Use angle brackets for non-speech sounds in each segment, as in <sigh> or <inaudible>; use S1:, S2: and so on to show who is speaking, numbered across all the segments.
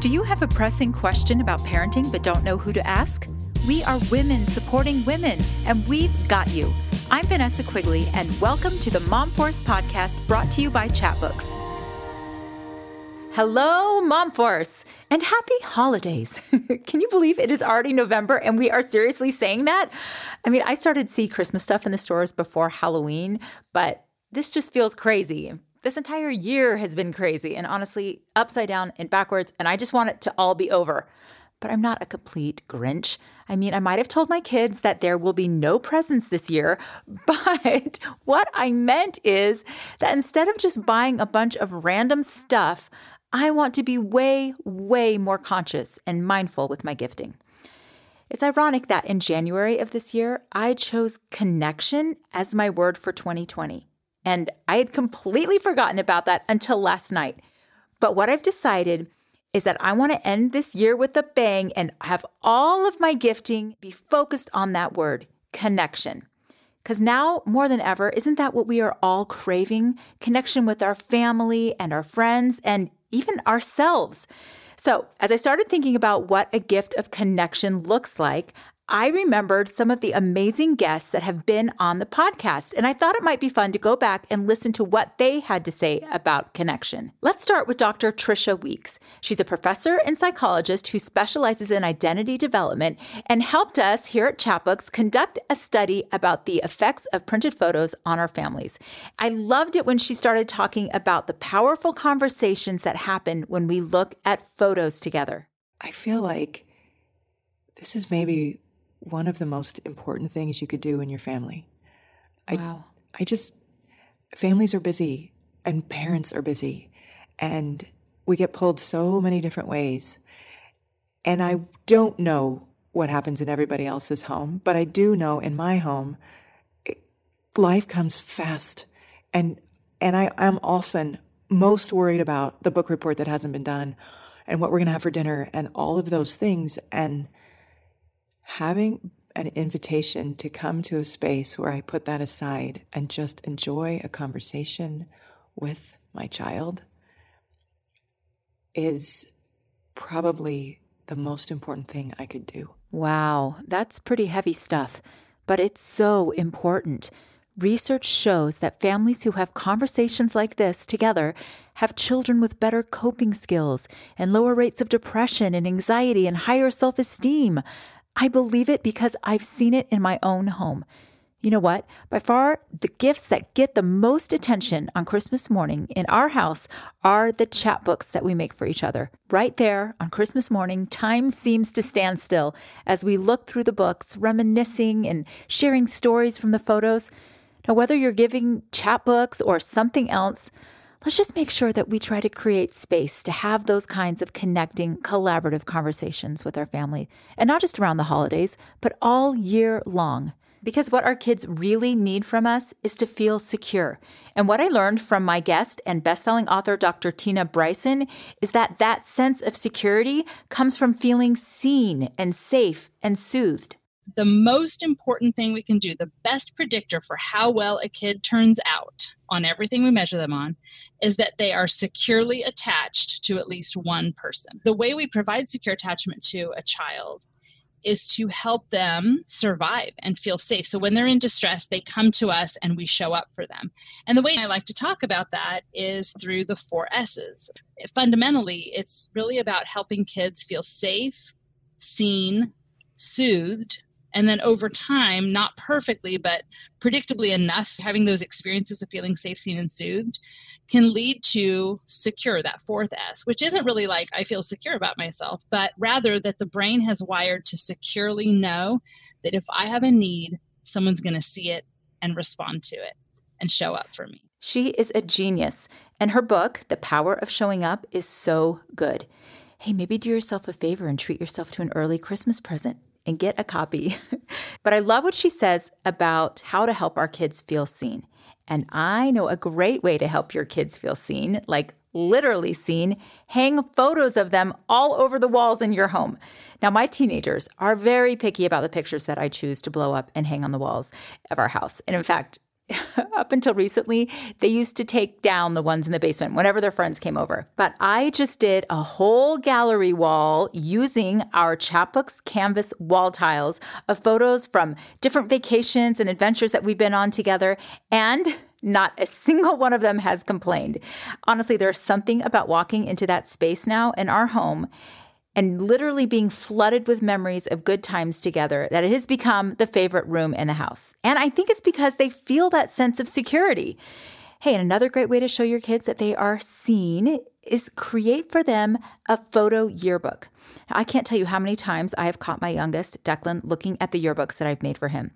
S1: Do you have a pressing question about parenting but don't know who to ask? We are women supporting women, and we've got you. I'm Vanessa Quigley, and welcome to the Mom Force podcast brought to you by Chatbooks. Hello, Mom Force, and happy holidays. <laughs> Can you believe it is already November and we are seriously saying that? I mean, I started see Christmas stuff in the stores before Halloween, but this just feels crazy. This entire year has been crazy and honestly upside down and backwards, and I just want it to all be over. But I'm not a complete Grinch. I mean, I might have told my kids that there will be no presents this year, <laughs> but what I meant is that instead of just buying a bunch of random stuff, I want to be way, way more conscious and mindful with my gifting. It's ironic that in January of this year, I chose connection as my word for 2020. And I had completely forgotten about that until last night. But what I've decided is that I want to end this year with a bang and have all of my gifting be focused on that word connection. Because now, more than ever, isn't that what we are all craving? Connection with our family and our friends and even ourselves. So, as I started thinking about what a gift of connection looks like, I remembered some of the amazing guests that have been on the podcast, and I thought it might be fun to go back and listen to what they had to say about connection. Let's start with Dr. Trisha Weeks. She's a professor and psychologist who specializes in identity development and helped us here at Chatbooks conduct a study about the effects of printed photos on our families. I loved it when she started talking about the powerful conversations that happen when we look at photos together.
S2: I feel like this is maybe one of the most important things you could do in your family.
S1: Wow.
S2: I, I just, families are busy and parents are busy and we get pulled so many different ways. And I don't know what happens in everybody else's home, but I do know in my home, it, life comes fast. And, and I, I'm often most worried about the book report that hasn't been done and what we're going to have for dinner and all of those things. And having an invitation to come to a space where I put that aside and just enjoy a conversation with my child is probably the most important thing I could do.
S1: Wow, that's pretty heavy stuff, but it's so important. Research shows that families who have conversations like this together have children with better coping skills and lower rates of depression and anxiety and higher self esteem. I believe it because I've seen it in my own home. You know what? By far, the gifts that get the most attention on Christmas morning in our house are the chatbooks that we make for each other. Right there on Christmas morning, time seems to stand still as we look through the books, reminiscing and sharing stories from the photos. Now, whether you're giving chatbooks or something else, let's just make sure that we try to create space to have those kinds of connecting, collaborative conversations with our family, and not just around the holidays, but all year long. Because what our kids really need from us is to feel secure. And what I learned from my guest and best-selling author Dr. Tina Bryson is that that sense of security comes from feeling seen and safe and soothed
S3: the most important thing we can do, the best predictor for how well a kid turns out on everything we measure them on, is that they are securely attached to at least one person. The way we provide secure attachment to a child is to help them survive and feel safe. So when they're in distress, they come to us and we show up for them. And the way I like to talk about that is through the four S's. Fundamentally, it's really about helping kids feel safe, seen, soothed, and then over time, not perfectly, but predictably enough, having those experiences of feeling safe, seen, and soothed can lead to secure, that fourth S, which isn't really like I feel secure about myself, but rather that the brain has wired to securely know that if I have a need, someone's going to see it and respond to it and show up for me.
S1: She is a genius, and her book, The Power of Showing Up, is so good. Hey, maybe do yourself a favor and treat yourself to an early Christmas present and get a copy. <laughs> but I love what she says about how to help our kids feel seen. And I know a great way to help your kids feel seen, like literally seen, hang photos of them all over the walls in your home. Now, my teenagers are very picky about the pictures that I choose to blow up and hang on the walls of our house. And in fact, <laughs> up until recently, they used to take down the ones in the basement whenever their friends came over. But I just did a whole gallery wall using our Chatbook's canvas wall tiles of photos from different vacations and adventures that we've been on together. And not a single one of them has complained. Honestly, there's something about walking into that space now in our home and literally being flooded with memories of good times together that it has become the favorite room in the house. And I think it's because they feel that sense of security. Hey, and another great way to show your kids that they are seen is create for them a photo yearbook. Now, I can't tell you how many times I have caught my youngest, Declan, looking at the yearbooks that I've made for him.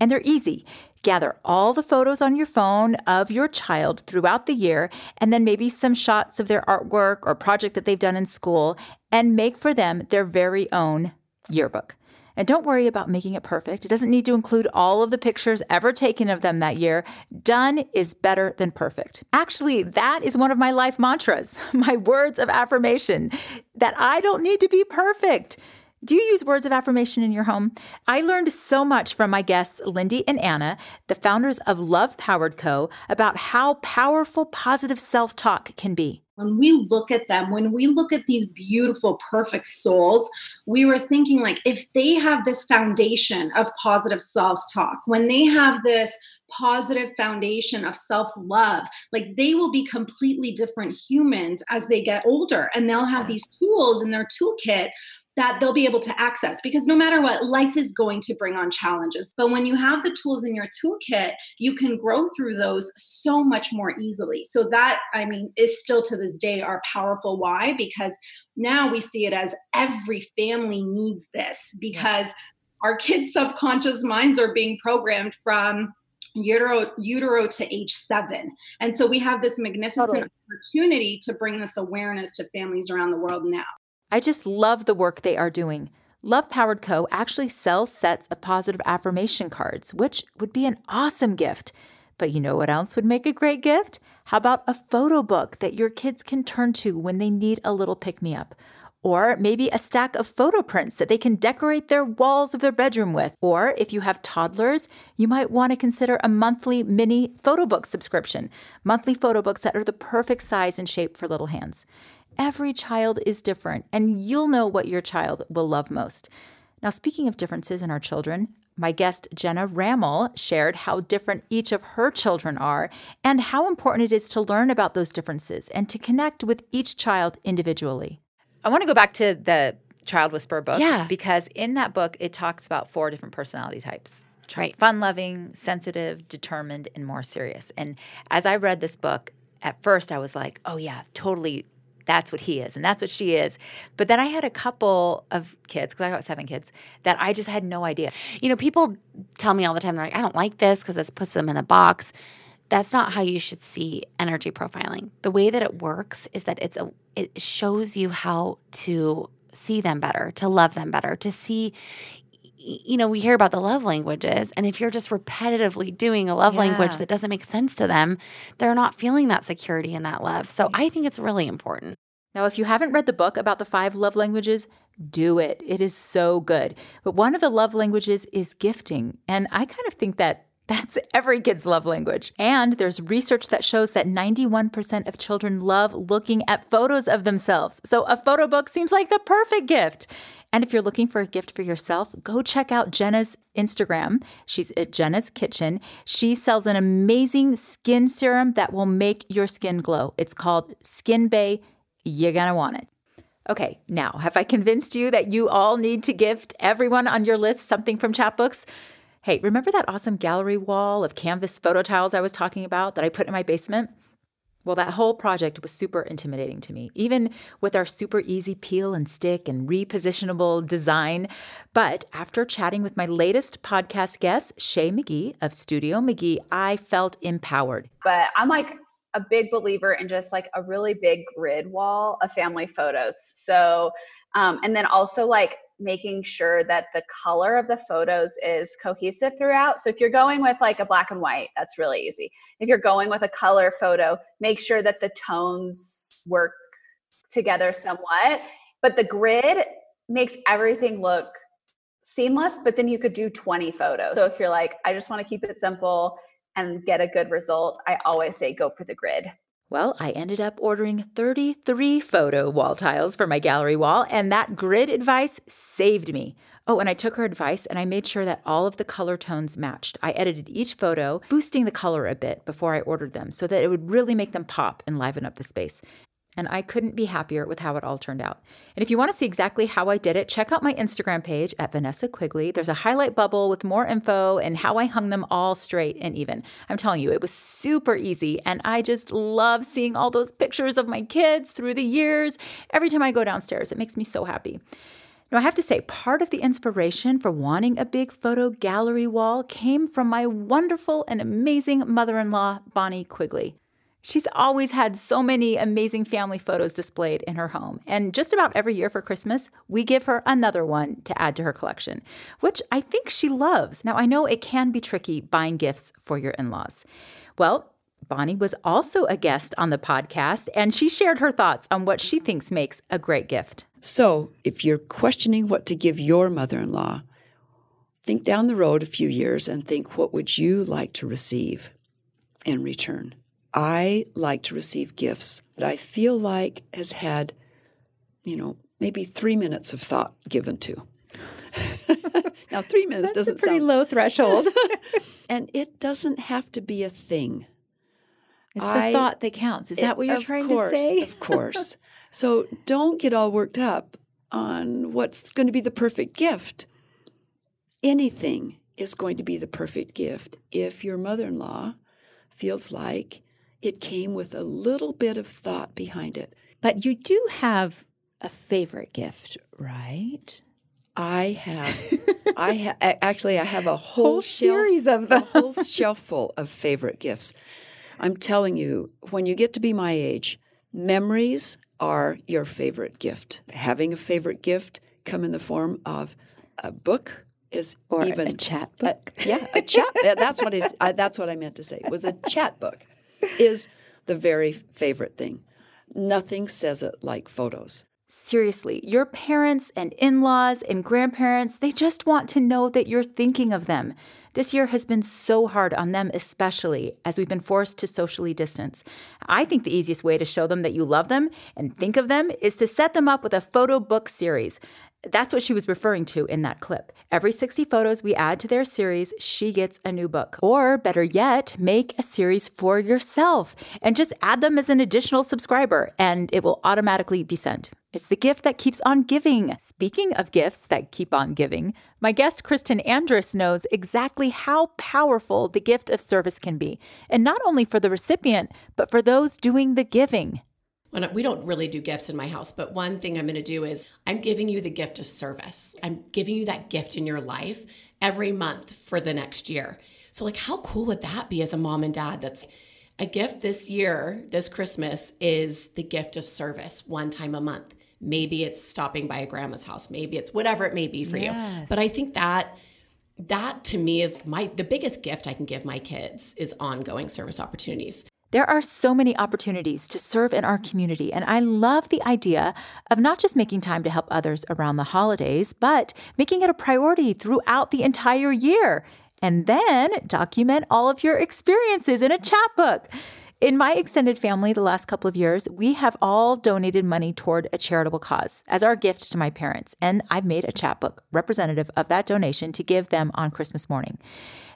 S1: And they're easy. Gather all the photos on your phone of your child throughout the year, and then maybe some shots of their artwork or project that they've done in school, and make for them their very own yearbook. And don't worry about making it perfect. It doesn't need to include all of the pictures ever taken of them that year. Done is better than perfect. Actually, that is one of my life mantras, <laughs> my words of affirmation that I don't need to be perfect. Do you use words of affirmation in your home? I learned so much from my guests, Lindy and Anna, the founders of Love Powered Co., about how powerful positive self talk can be.
S4: When we look at them, when we look at these beautiful, perfect souls, we were thinking, like, if they have this foundation of positive self talk, when they have this positive foundation of self love, like they will be completely different humans as they get older and they'll have these tools in their toolkit that they'll be able to access because no matter what, life is going to bring on challenges. But when you have the tools in your toolkit, you can grow through those so much more easily. So, that, I mean, is still to this day our powerful why because now we see it as every family needs this because yeah. our kids' subconscious minds are being programmed from utero utero to age seven and so we have this magnificent totally. opportunity to bring this awareness to families around the world now
S1: I just love the work they are doing. Love Powered Co. actually sells sets of positive affirmation cards, which would be an awesome gift. But you know what else would make a great gift? How about a photo book that your kids can turn to when they need a little pick me up? Or maybe a stack of photo prints that they can decorate their walls of their bedroom with. Or if you have toddlers, you might want to consider a monthly mini photo book subscription. Monthly photo books that are the perfect size and shape for little hands. Every child is different, and you'll know what your child will love most. Now, speaking of differences in our children, my guest Jenna Rammel shared how different each of her children are and how important it is to learn about those differences and to connect with each child individually. I want to go back to the Child Whisperer book
S5: yeah.
S1: because in that book it talks about four different personality types.
S5: Right.
S1: Fun loving, sensitive, determined, and more serious. And as I read this book, at first I was like, oh, yeah, totally that's what he is and that's what she is. But then I had a couple of kids, because I got seven kids, that I just had no idea.
S5: You know, people tell me all the time, they're like, I don't like this because this puts them in a box. That's not how you should see energy profiling. The way that it works is that it's a it shows you how to see them better, to love them better, to see you know, we hear about the love languages, and if you're just repetitively doing a love yeah. language that doesn't make sense to them, they're not feeling that security and that love. So I think it's really important.
S1: Now, if you haven't read the book about the five love languages, do it. It is so good. But one of the love languages is gifting. And I kind of think that that's every kid's love language. And there's research that shows that 91% of children love looking at photos of themselves. So a photo book seems like the perfect gift. And if you're looking for a gift for yourself, go check out Jenna's Instagram. She's at Jenna's Kitchen. She sells an amazing skin serum that will make your skin glow. It's called Skin Bay. You're going to want it. Okay, now, have I convinced you that you all need to gift everyone on your list something from Chatbooks? Hey, remember that awesome gallery wall of canvas photo tiles I was talking about that I put in my basement? Well, that whole project was super intimidating to me, even with our super easy peel and stick and repositionable design. But after chatting with my latest podcast guest, Shea McGee of Studio McGee, I felt empowered.
S6: But I'm like a big believer in just like a really big grid wall of family photos. So, um, and then also like making sure that the color of the photos is cohesive throughout. So if you're going with like a black and white, that's really easy. If you're going with a color photo, make sure that the tones work together somewhat. But the grid makes everything look seamless, but then you could do 20 photos. So if you're like, I just want to keep it simple, and get a good result, I always say go for the grid.
S1: Well, I ended up ordering 33 photo wall tiles for my gallery wall, and that grid advice saved me. Oh, and I took her advice and I made sure that all of the color tones matched. I edited each photo, boosting the color a bit before I ordered them so that it would really make them pop and liven up the space and I couldn't be happier with how it all turned out. And if you want to see exactly how I did it, check out my Instagram page at Vanessa Quigley. There's a highlight bubble with more info and how I hung them all straight and even. I'm telling you, it was super easy, and I just love seeing all those pictures of my kids through the years. Every time I go downstairs, it makes me so happy. Now, I have to say, part of the inspiration for wanting a big photo gallery wall came from my wonderful and amazing mother in law, Bonnie Quigley. She's always had so many amazing family photos displayed in her home. And just about every year for Christmas, we give her another one to add to her collection, which I think she loves. Now, I know it can be tricky buying gifts for your in laws. Well, Bonnie was also a guest on the podcast, and she shared her thoughts on what she thinks makes a great gift.
S7: So, if you're questioning what to give your mother in law, think down the road a few years and think what would you like to receive in return? I like to receive gifts that I feel like has had, you know, maybe three minutes of thought given to. <laughs> now, three minutes
S1: That's
S7: doesn't
S1: a pretty
S7: sound
S1: low threshold. <laughs> <laughs>
S7: and it doesn't have to be a thing.
S1: It's
S7: I-
S1: the thought that counts. Is that what you're trying
S7: course,
S1: to say?
S7: Of course. So don't get all worked up on what's going to be the perfect gift. Anything is going to be the perfect gift if your mother in law feels like it came with a little bit of thought behind it.
S1: But you do have a favorite gift, right?
S7: I have, <laughs> I ha- actually, I have a whole,
S1: Whole
S7: shelf,
S1: series of
S7: a whole <laughs> shelf full of favorite gifts. I'm telling you, when you get to be my age, memories are your favorite gift. Having a favorite gift come in the form of a book is
S1: Or
S7: even
S1: a chat
S7: a-
S1: book.
S7: yeah, a chat. <laughs> that's what is. I, that's what I meant to say. It was a chat book. Is the very favorite thing. Nothing says it like photos.
S1: Seriously, your parents and in laws and grandparents, they just want to know that you're thinking of them. This year has been so hard on them, especially as we've been forced to socially distance. I think the easiest way to show them that you love them and think of them is to set them up with a photo book series. That's what she was referring to in that clip. Every 60 photos we add to their series, she gets a new book. Or better yet, make a series for yourself and just add them as an additional subscriber, and it will automatically be sent. It's the gift that keeps on giving. Speaking of gifts that keep on giving, my guest Kristen Andrus knows exactly how powerful the gift of service can be, and not only for the recipient, but for those doing the giving.
S8: When we don't really do gifts in my house, but one thing I'm going to do is I'm giving you the gift of service. I'm giving you that gift in your life every month for the next year. So, like, how cool would that be as a mom and dad? That's a gift this year, this Christmas, is the gift of service one time a month. Maybe it's stopping by a grandma's house. Maybe it's whatever it may be for you. But I think that that to me is my the biggest gift I can give my kids is ongoing service opportunities.
S1: There are so many opportunities to serve in our community, and I love the idea of not just making time to help others around the holidays, but making it a priority throughout the entire year. And then document all of your experiences in a chat book. In my extended family, the last couple of years, we have all donated money toward a charitable cause as our gift to my parents. And I've made a chat book representative of that donation to give them on Christmas morning.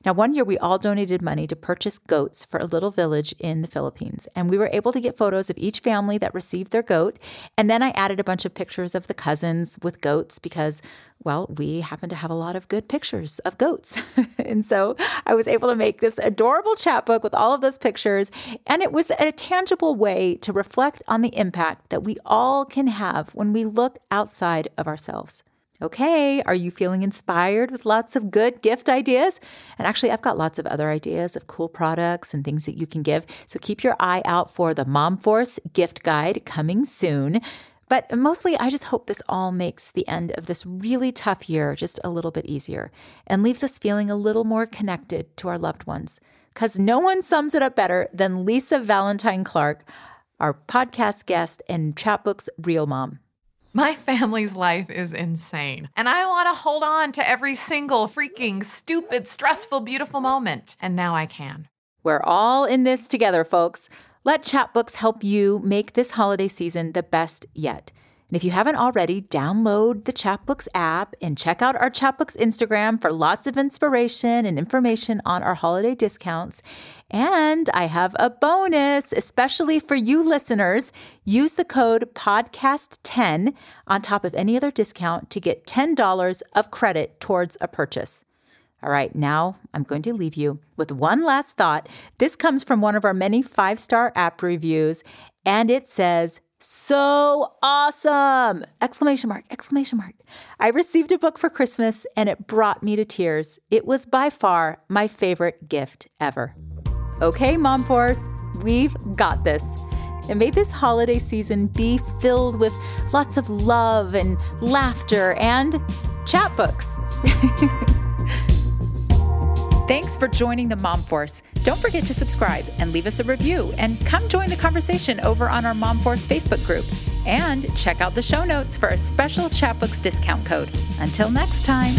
S1: Now, one year we all donated money to purchase goats for a little village in the Philippines. And we were able to get photos of each family that received their goat. And then I added a bunch of pictures of the cousins with goats because, well, we happen to have a lot of good pictures of goats. <laughs> and so I was able to make this adorable chat book with all of those pictures. And it was a tangible way to reflect on the impact that we all can have when we look outside of ourselves. Okay, are you feeling inspired with lots of good gift ideas? And actually, I've got lots of other ideas of cool products and things that you can give. So keep your eye out for the Mom Force gift guide coming soon. But mostly, I just hope this all makes the end of this really tough year just a little bit easier and leaves us feeling a little more connected to our loved ones. Because no one sums it up better than Lisa Valentine Clark, our podcast guest and Chatbook's real mom.
S9: My family's life is insane, and I want to hold on to every single freaking stupid, stressful, beautiful moment. And now I can.
S1: We're all in this together, folks. Let Chatbooks help you make this holiday season the best yet. And if you haven't already, download the Chatbooks app and check out our Chatbooks Instagram for lots of inspiration and information on our holiday discounts. And I have a bonus, especially for you listeners. Use the code PODCAST10 on top of any other discount to get $10 of credit towards a purchase. All right, now I'm going to leave you with one last thought. This comes from one of our many five star app reviews, and it says, so awesome! Exclamation mark, exclamation mark. I received a book for Christmas and it brought me to tears. It was by far my favorite gift ever. Okay, Mom Force, we've got this. And may this holiday season be filled with lots of love and laughter and chat books. <laughs> Thanks for joining the Mom Force. Don't forget to subscribe and leave us a review and come join the conversation over on our Mom Force Facebook group. And check out the show notes for a special Chatbooks discount code. Until next time.